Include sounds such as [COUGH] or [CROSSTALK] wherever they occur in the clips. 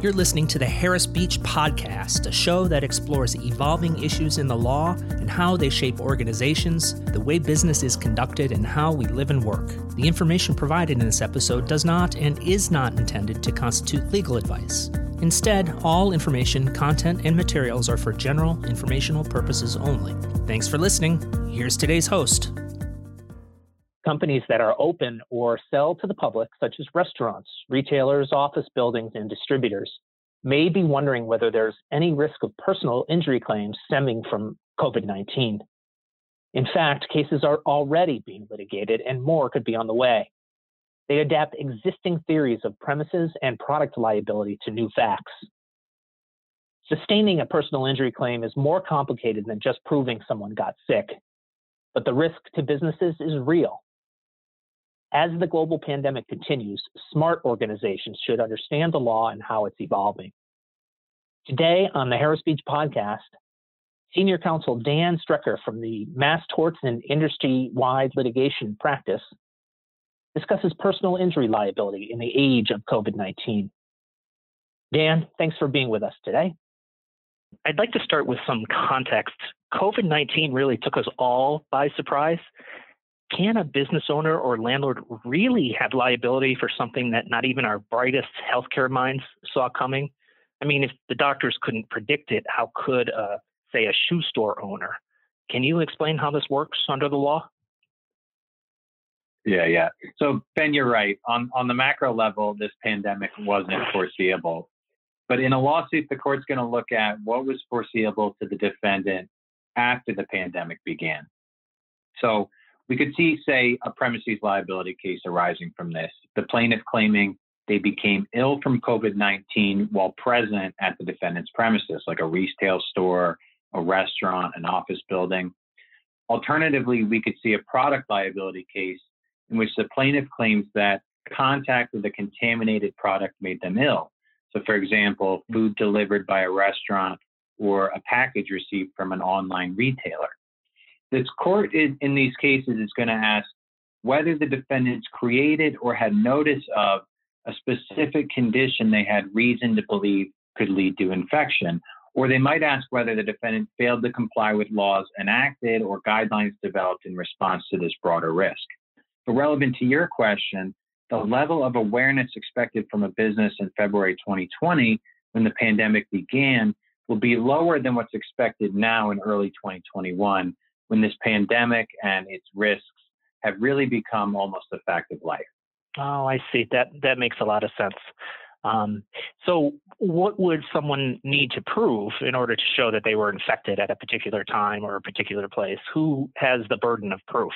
You're listening to the Harris Beach Podcast, a show that explores evolving issues in the law and how they shape organizations, the way business is conducted, and how we live and work. The information provided in this episode does not and is not intended to constitute legal advice. Instead, all information, content, and materials are for general informational purposes only. Thanks for listening. Here's today's host. Companies that are open or sell to the public, such as restaurants, retailers, office buildings, and distributors, may be wondering whether there's any risk of personal injury claims stemming from COVID 19. In fact, cases are already being litigated and more could be on the way. They adapt existing theories of premises and product liability to new facts. Sustaining a personal injury claim is more complicated than just proving someone got sick, but the risk to businesses is real. As the global pandemic continues, smart organizations should understand the law and how it's evolving. Today on the Harris Beach podcast, Senior Counsel Dan Strecker from the Mass Torts and Industry Wide Litigation Practice discusses personal injury liability in the age of COVID 19. Dan, thanks for being with us today. I'd like to start with some context. COVID 19 really took us all by surprise can a business owner or landlord really have liability for something that not even our brightest healthcare minds saw coming? I mean, if the doctors couldn't predict it, how could, uh, say, a shoe store owner? Can you explain how this works under the law? Yeah, yeah. So Ben, you're right. On on the macro level, this pandemic wasn't foreseeable. But in a lawsuit, the court's going to look at what was foreseeable to the defendant after the pandemic began. So we could see, say, a premises liability case arising from this. The plaintiff claiming they became ill from COVID 19 while present at the defendant's premises, like a retail store, a restaurant, an office building. Alternatively, we could see a product liability case in which the plaintiff claims that contact with a contaminated product made them ill. So, for example, food delivered by a restaurant or a package received from an online retailer. This court in, in these cases is going to ask whether the defendants created or had notice of a specific condition they had reason to believe could lead to infection. Or they might ask whether the defendant failed to comply with laws enacted or guidelines developed in response to this broader risk. But relevant to your question, the level of awareness expected from a business in February 2020 when the pandemic began will be lower than what's expected now in early 2021 when this pandemic and its risks have really become almost a fact of life. Oh, I see. That that makes a lot of sense. Um, so, what would someone need to prove in order to show that they were infected at a particular time or a particular place? Who has the burden of proof?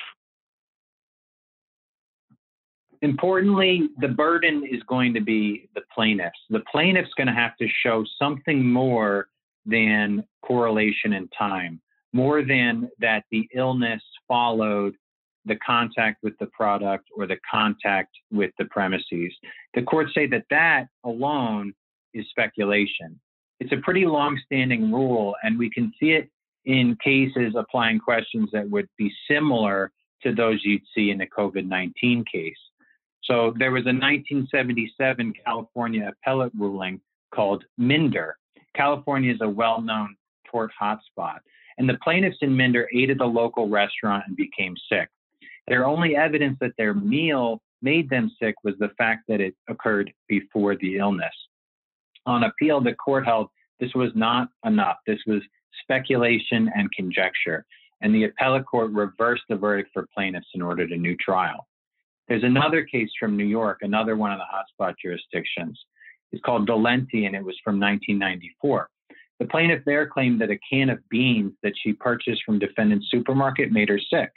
Importantly, the burden is going to be the plaintiffs. The plaintiff's going to have to show something more than correlation in time more than that the illness followed the contact with the product or the contact with the premises. The courts say that that alone is speculation. It's a pretty long-standing rule, and we can see it in cases applying questions that would be similar to those you'd see in a COVID-19 case. So there was a 1977 California appellate ruling called Minder. California is a well-known tort hotspot and the plaintiffs in Minder ate at the local restaurant and became sick. Their only evidence that their meal made them sick was the fact that it occurred before the illness. On appeal, the court held this was not enough. This was speculation and conjecture, and the appellate court reversed the verdict for plaintiffs and ordered a new trial. There's another case from New York, another one of the hotspot jurisdictions. It's called Dolenti, and it was from 1994. The plaintiff there claimed that a can of beans that she purchased from defendant's supermarket made her sick.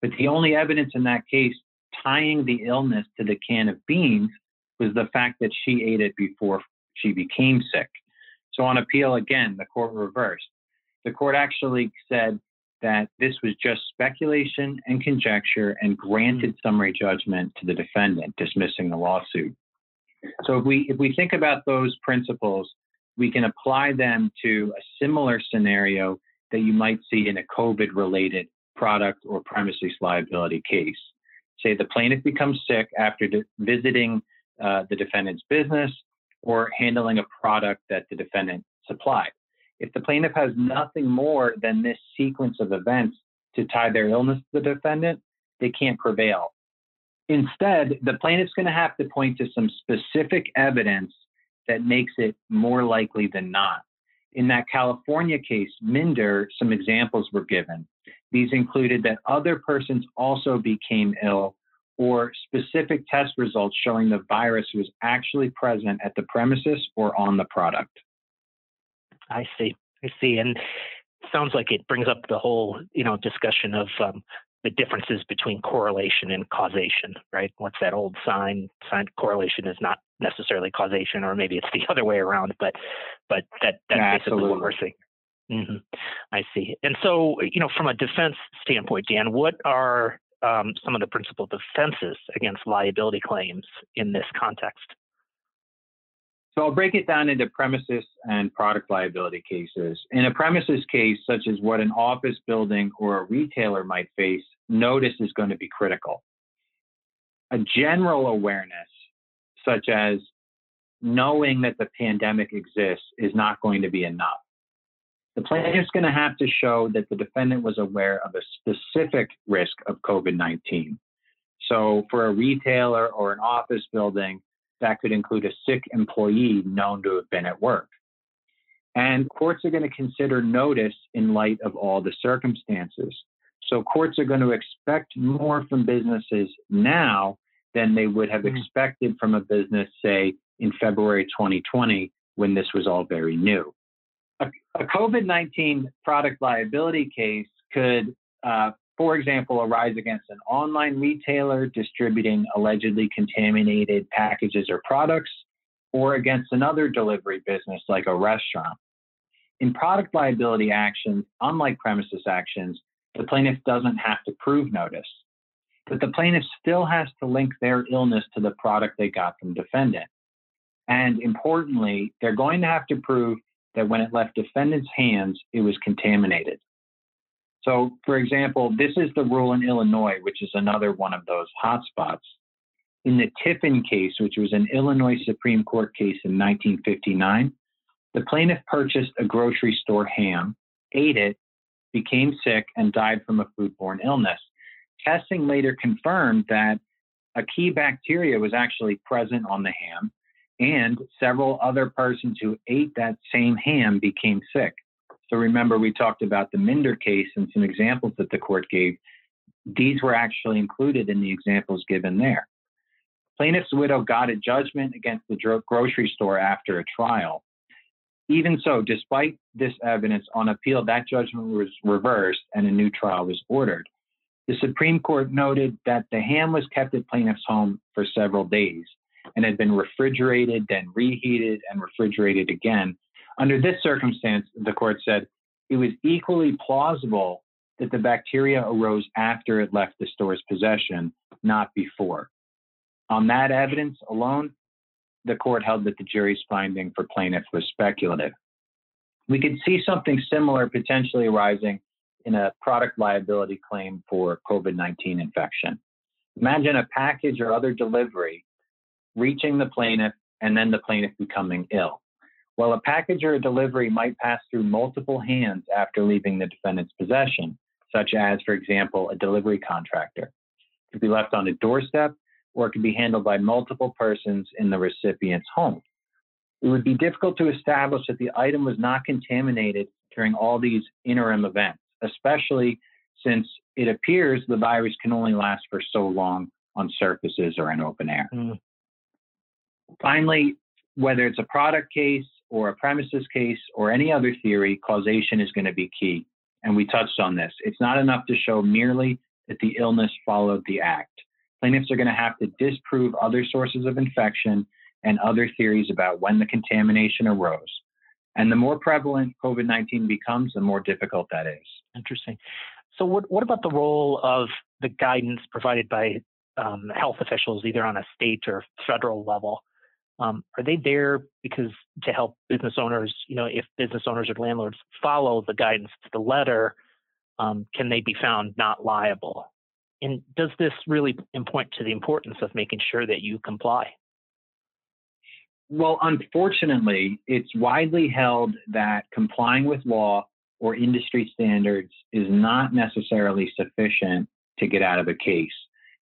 But the only evidence in that case tying the illness to the can of beans was the fact that she ate it before she became sick. So on appeal, again, the court reversed. The court actually said that this was just speculation and conjecture and granted hmm. summary judgment to the defendant, dismissing the lawsuit. So if we if we think about those principles, we can apply them to a similar scenario that you might see in a COVID related product or premises liability case. Say the plaintiff becomes sick after de- visiting uh, the defendant's business or handling a product that the defendant supplied. If the plaintiff has nothing more than this sequence of events to tie their illness to the defendant, they can't prevail. Instead, the plaintiff's going to have to point to some specific evidence that makes it more likely than not. In that California case, Minder, some examples were given. These included that other persons also became ill or specific test results showing the virus was actually present at the premises or on the product. I see. I see. And sounds like it brings up the whole, you know, discussion of um, the differences between correlation and causation, right? What's that old sign? Sign correlation is not necessarily causation, or maybe it's the [LAUGHS] other way around. But but that that's yeah, basically what we're seeing. Mm-hmm. I see. And so, you know, from a defense standpoint, Dan, what are um, some of the principal defenses against liability claims in this context? So I'll break it down into premises and product liability cases. In a premises case, such as what an office building or a retailer might face, notice is going to be critical. A general awareness, such as knowing that the pandemic exists, is not going to be enough. The plaintiff is going to have to show that the defendant was aware of a specific risk of COVID 19. So, for a retailer or an office building, that could include a sick employee known to have been at work. And courts are going to consider notice in light of all the circumstances. So, courts are going to expect more from businesses now than they would have mm-hmm. expected from a business, say, in February 2020, when this was all very new a COVID 19 product liability case could, uh, for example, arise against an online retailer distributing allegedly contaminated packages or products, or against another delivery business like a restaurant. In product liability actions, unlike premises actions, the plaintiff doesn't have to prove notice. But the plaintiff still has to link their illness to the product they got from defendant. And importantly, they're going to have to prove that when it left defendant's hands, it was contaminated. So, for example, this is the rule in Illinois, which is another one of those hotspots. In the Tiffin case, which was an Illinois Supreme Court case in 1959, the plaintiff purchased a grocery store ham, ate it, became sick, and died from a foodborne illness. Testing later confirmed that a key bacteria was actually present on the ham and several other persons who ate that same ham became sick. So remember, we talked about the Minder case and some examples that the court gave. These were actually included in the examples given there. Plaintiff's widow got a judgment against the grocery store after a trial. Even so, despite this evidence on appeal, that judgment was reversed and a new trial was ordered. The Supreme Court noted that the ham was kept at plaintiff's home for several days and had been refrigerated, then reheated and refrigerated again. Under this circumstance, the court said it was equally plausible that the bacteria arose after it left the store's possession, not before. On that evidence alone, the court held that the jury's finding for plaintiff was speculative. We could see something similar potentially arising in a product liability claim for COVID 19 infection. Imagine a package or other delivery reaching the plaintiff, and then the plaintiff becoming ill. While a package or a delivery might pass through multiple hands after leaving the defendant's possession, such as, for example, a delivery contractor. It could be left on a doorstep or it could be handled by multiple persons in the recipient's home. It would be difficult to establish that the item was not contaminated during all these interim events, especially since it appears the virus can only last for so long on surfaces or in open air. Mm. Finally, whether it's a product case or a premises case or any other theory, causation is going to be key. And we touched on this. It's not enough to show merely that the illness followed the act. Plaintiffs are going to have to disprove other sources of infection and other theories about when the contamination arose. And the more prevalent COVID 19 becomes, the more difficult that is. Interesting. So, what, what about the role of the guidance provided by um, health officials, either on a state or federal level, um, are they there because to help business owners, you know, if business owners or landlords follow the guidance to the letter, um, can they be found not liable? And does this really point to the importance of making sure that you comply? Well, unfortunately, it's widely held that complying with law or industry standards is not necessarily sufficient to get out of a case.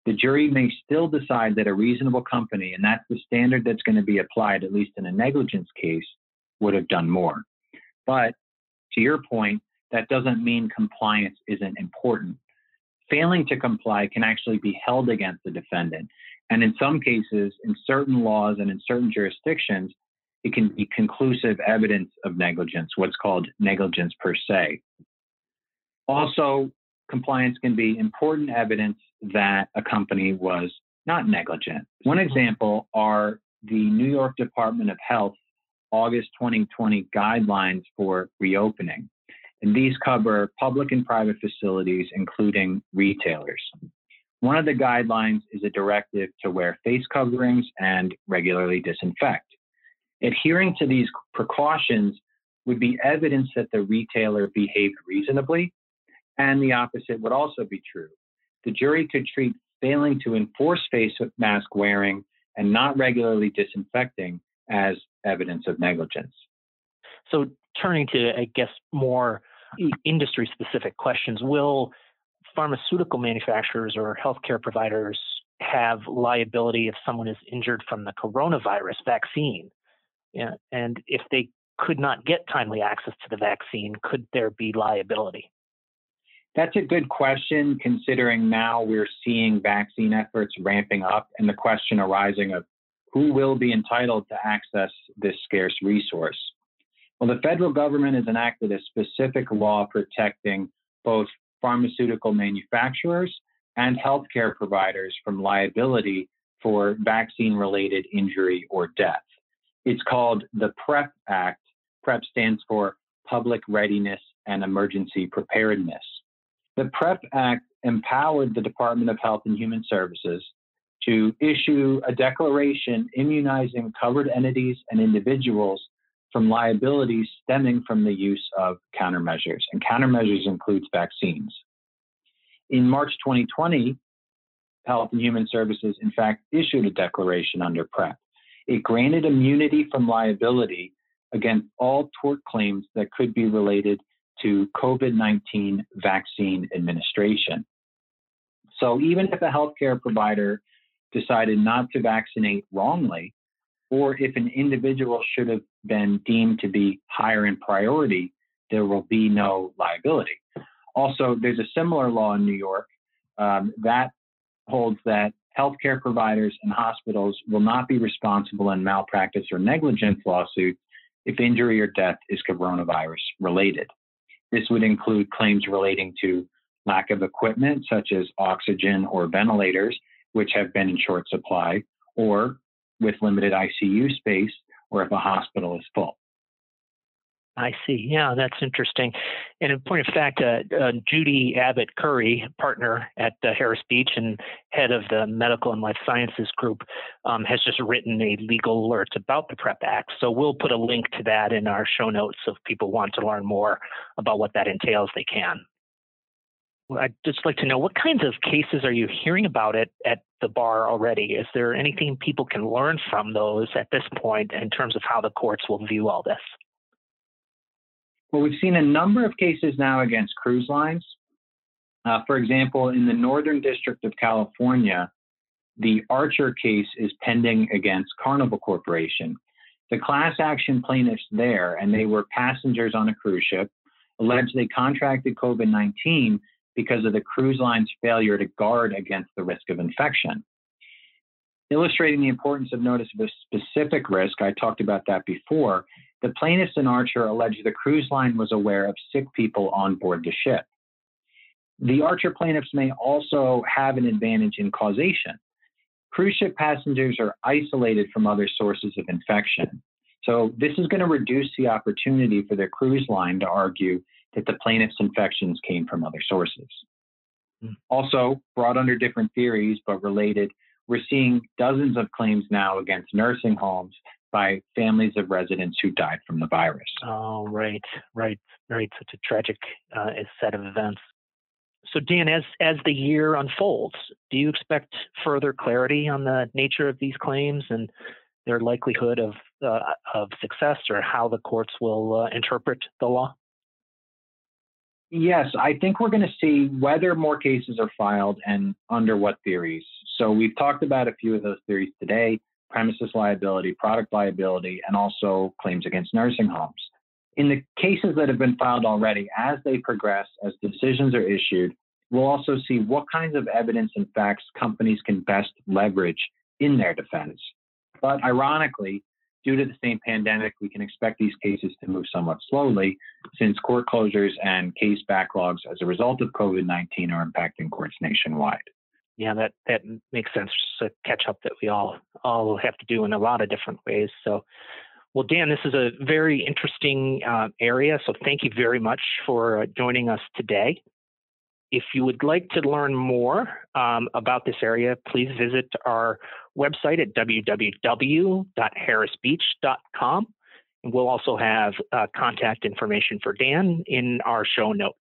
The jury may still decide that a reasonable company, and that's the standard that's going to be applied, at least in a negligence case, would have done more. But to your point, that doesn't mean compliance isn't important. Failing to comply can actually be held against the defendant. And in some cases, in certain laws and in certain jurisdictions, it can be conclusive evidence of negligence, what's called negligence per se. Also, compliance can be important evidence that a company was not negligent. One mm-hmm. example are the New York Department of Health August 2020 guidelines for reopening. And these cover public and private facilities, including retailers. One of the guidelines is a directive to wear face coverings and regularly disinfect. Adhering to these precautions would be evidence that the retailer behaved reasonably, and the opposite would also be true. The jury could treat failing to enforce face mask wearing and not regularly disinfecting as evidence of negligence. So, turning to, I guess, more industry specific questions, will pharmaceutical manufacturers or healthcare providers have liability if someone is injured from the coronavirus vaccine? And if they could not get timely access to the vaccine, could there be liability? That's a good question, considering now we're seeing vaccine efforts ramping up and the question arising of who will be entitled to access this scarce resource. Well, the federal government has enacted a specific law protecting both pharmaceutical manufacturers and healthcare providers from liability for vaccine related injury or death. It's called the PREP Act. PREP stands for Public Readiness and Emergency Preparedness. The PREP Act empowered the Department of Health and Human Services to issue a declaration immunizing covered entities and individuals from liabilities stemming from the use of countermeasures. And countermeasures includes vaccines. In March 2020, Health and Human Services, in fact, issued a declaration under PREP. It granted immunity from liability against all tort claims that could be related to COVID 19 vaccine administration. So even if a healthcare provider decided not to vaccinate wrongly, or if an individual should have been deemed to be higher in priority, there will be no liability. Also, there's a similar law in New York um, that holds that healthcare providers and hospitals will not be responsible in malpractice or negligence lawsuits if injury or death is coronavirus related. This would include claims relating to lack of equipment, such as oxygen or ventilators, which have been in short supply, or with limited ICU space or if a hospital is full. I see. Yeah, that's interesting. And in point of fact, uh, uh, Judy Abbott Curry, partner at uh, Harris Beach and head of the Medical and Life Sciences Group, um, has just written a legal alert about the PREP Act. So we'll put a link to that in our show notes So if people want to learn more about what that entails, they can. I'd just like to know what kinds of cases are you hearing about it at the bar already? Is there anything people can learn from those at this point in terms of how the courts will view all this? Well, we've seen a number of cases now against cruise lines. Uh, for example, in the Northern District of California, the Archer case is pending against Carnival Corporation. The class action plaintiffs there, and they were passengers on a cruise ship, alleged they contracted COVID 19 because of the cruise line's failure to guard against the risk of infection. Illustrating the importance of notice of a specific risk, I talked about that before. The plaintiffs in Archer allege the cruise line was aware of sick people on board the ship. The Archer plaintiffs may also have an advantage in causation. Cruise ship passengers are isolated from other sources of infection. So, this is going to reduce the opportunity for the cruise line to argue that the plaintiff's infections came from other sources. Mm. Also, brought under different theories but related, we're seeing dozens of claims now against nursing homes by families of residents who died from the virus. Oh, right, right, right. Such a tragic uh, set of events. So, Dan, as as the year unfolds, do you expect further clarity on the nature of these claims and their likelihood of uh, of success or how the courts will uh, interpret the law? Yes, I think we're going to see whether more cases are filed and under what theories. So we've talked about a few of those theories today premises liability, product liability, and also claims against nursing homes. In the cases that have been filed already, as they progress, as decisions are issued, we'll also see what kinds of evidence and facts companies can best leverage in their defense. But ironically, due to the same pandemic, we can expect these cases to move somewhat slowly since court closures and case backlogs as a result of COVID 19 are impacting courts nationwide. Yeah, that, that makes sense. It's a catch up that we all all have to do in a lot of different ways. So, well, Dan, this is a very interesting uh, area. So, thank you very much for uh, joining us today. If you would like to learn more um, about this area, please visit our website at www.harrisbeach.com. And we'll also have uh, contact information for Dan in our show notes.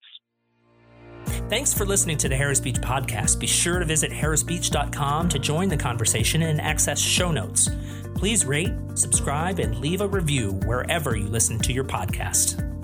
Thanks for listening to the Harris Beach podcast. Be sure to visit harrisbeach.com to join the conversation and access show notes. Please rate, subscribe, and leave a review wherever you listen to your podcast.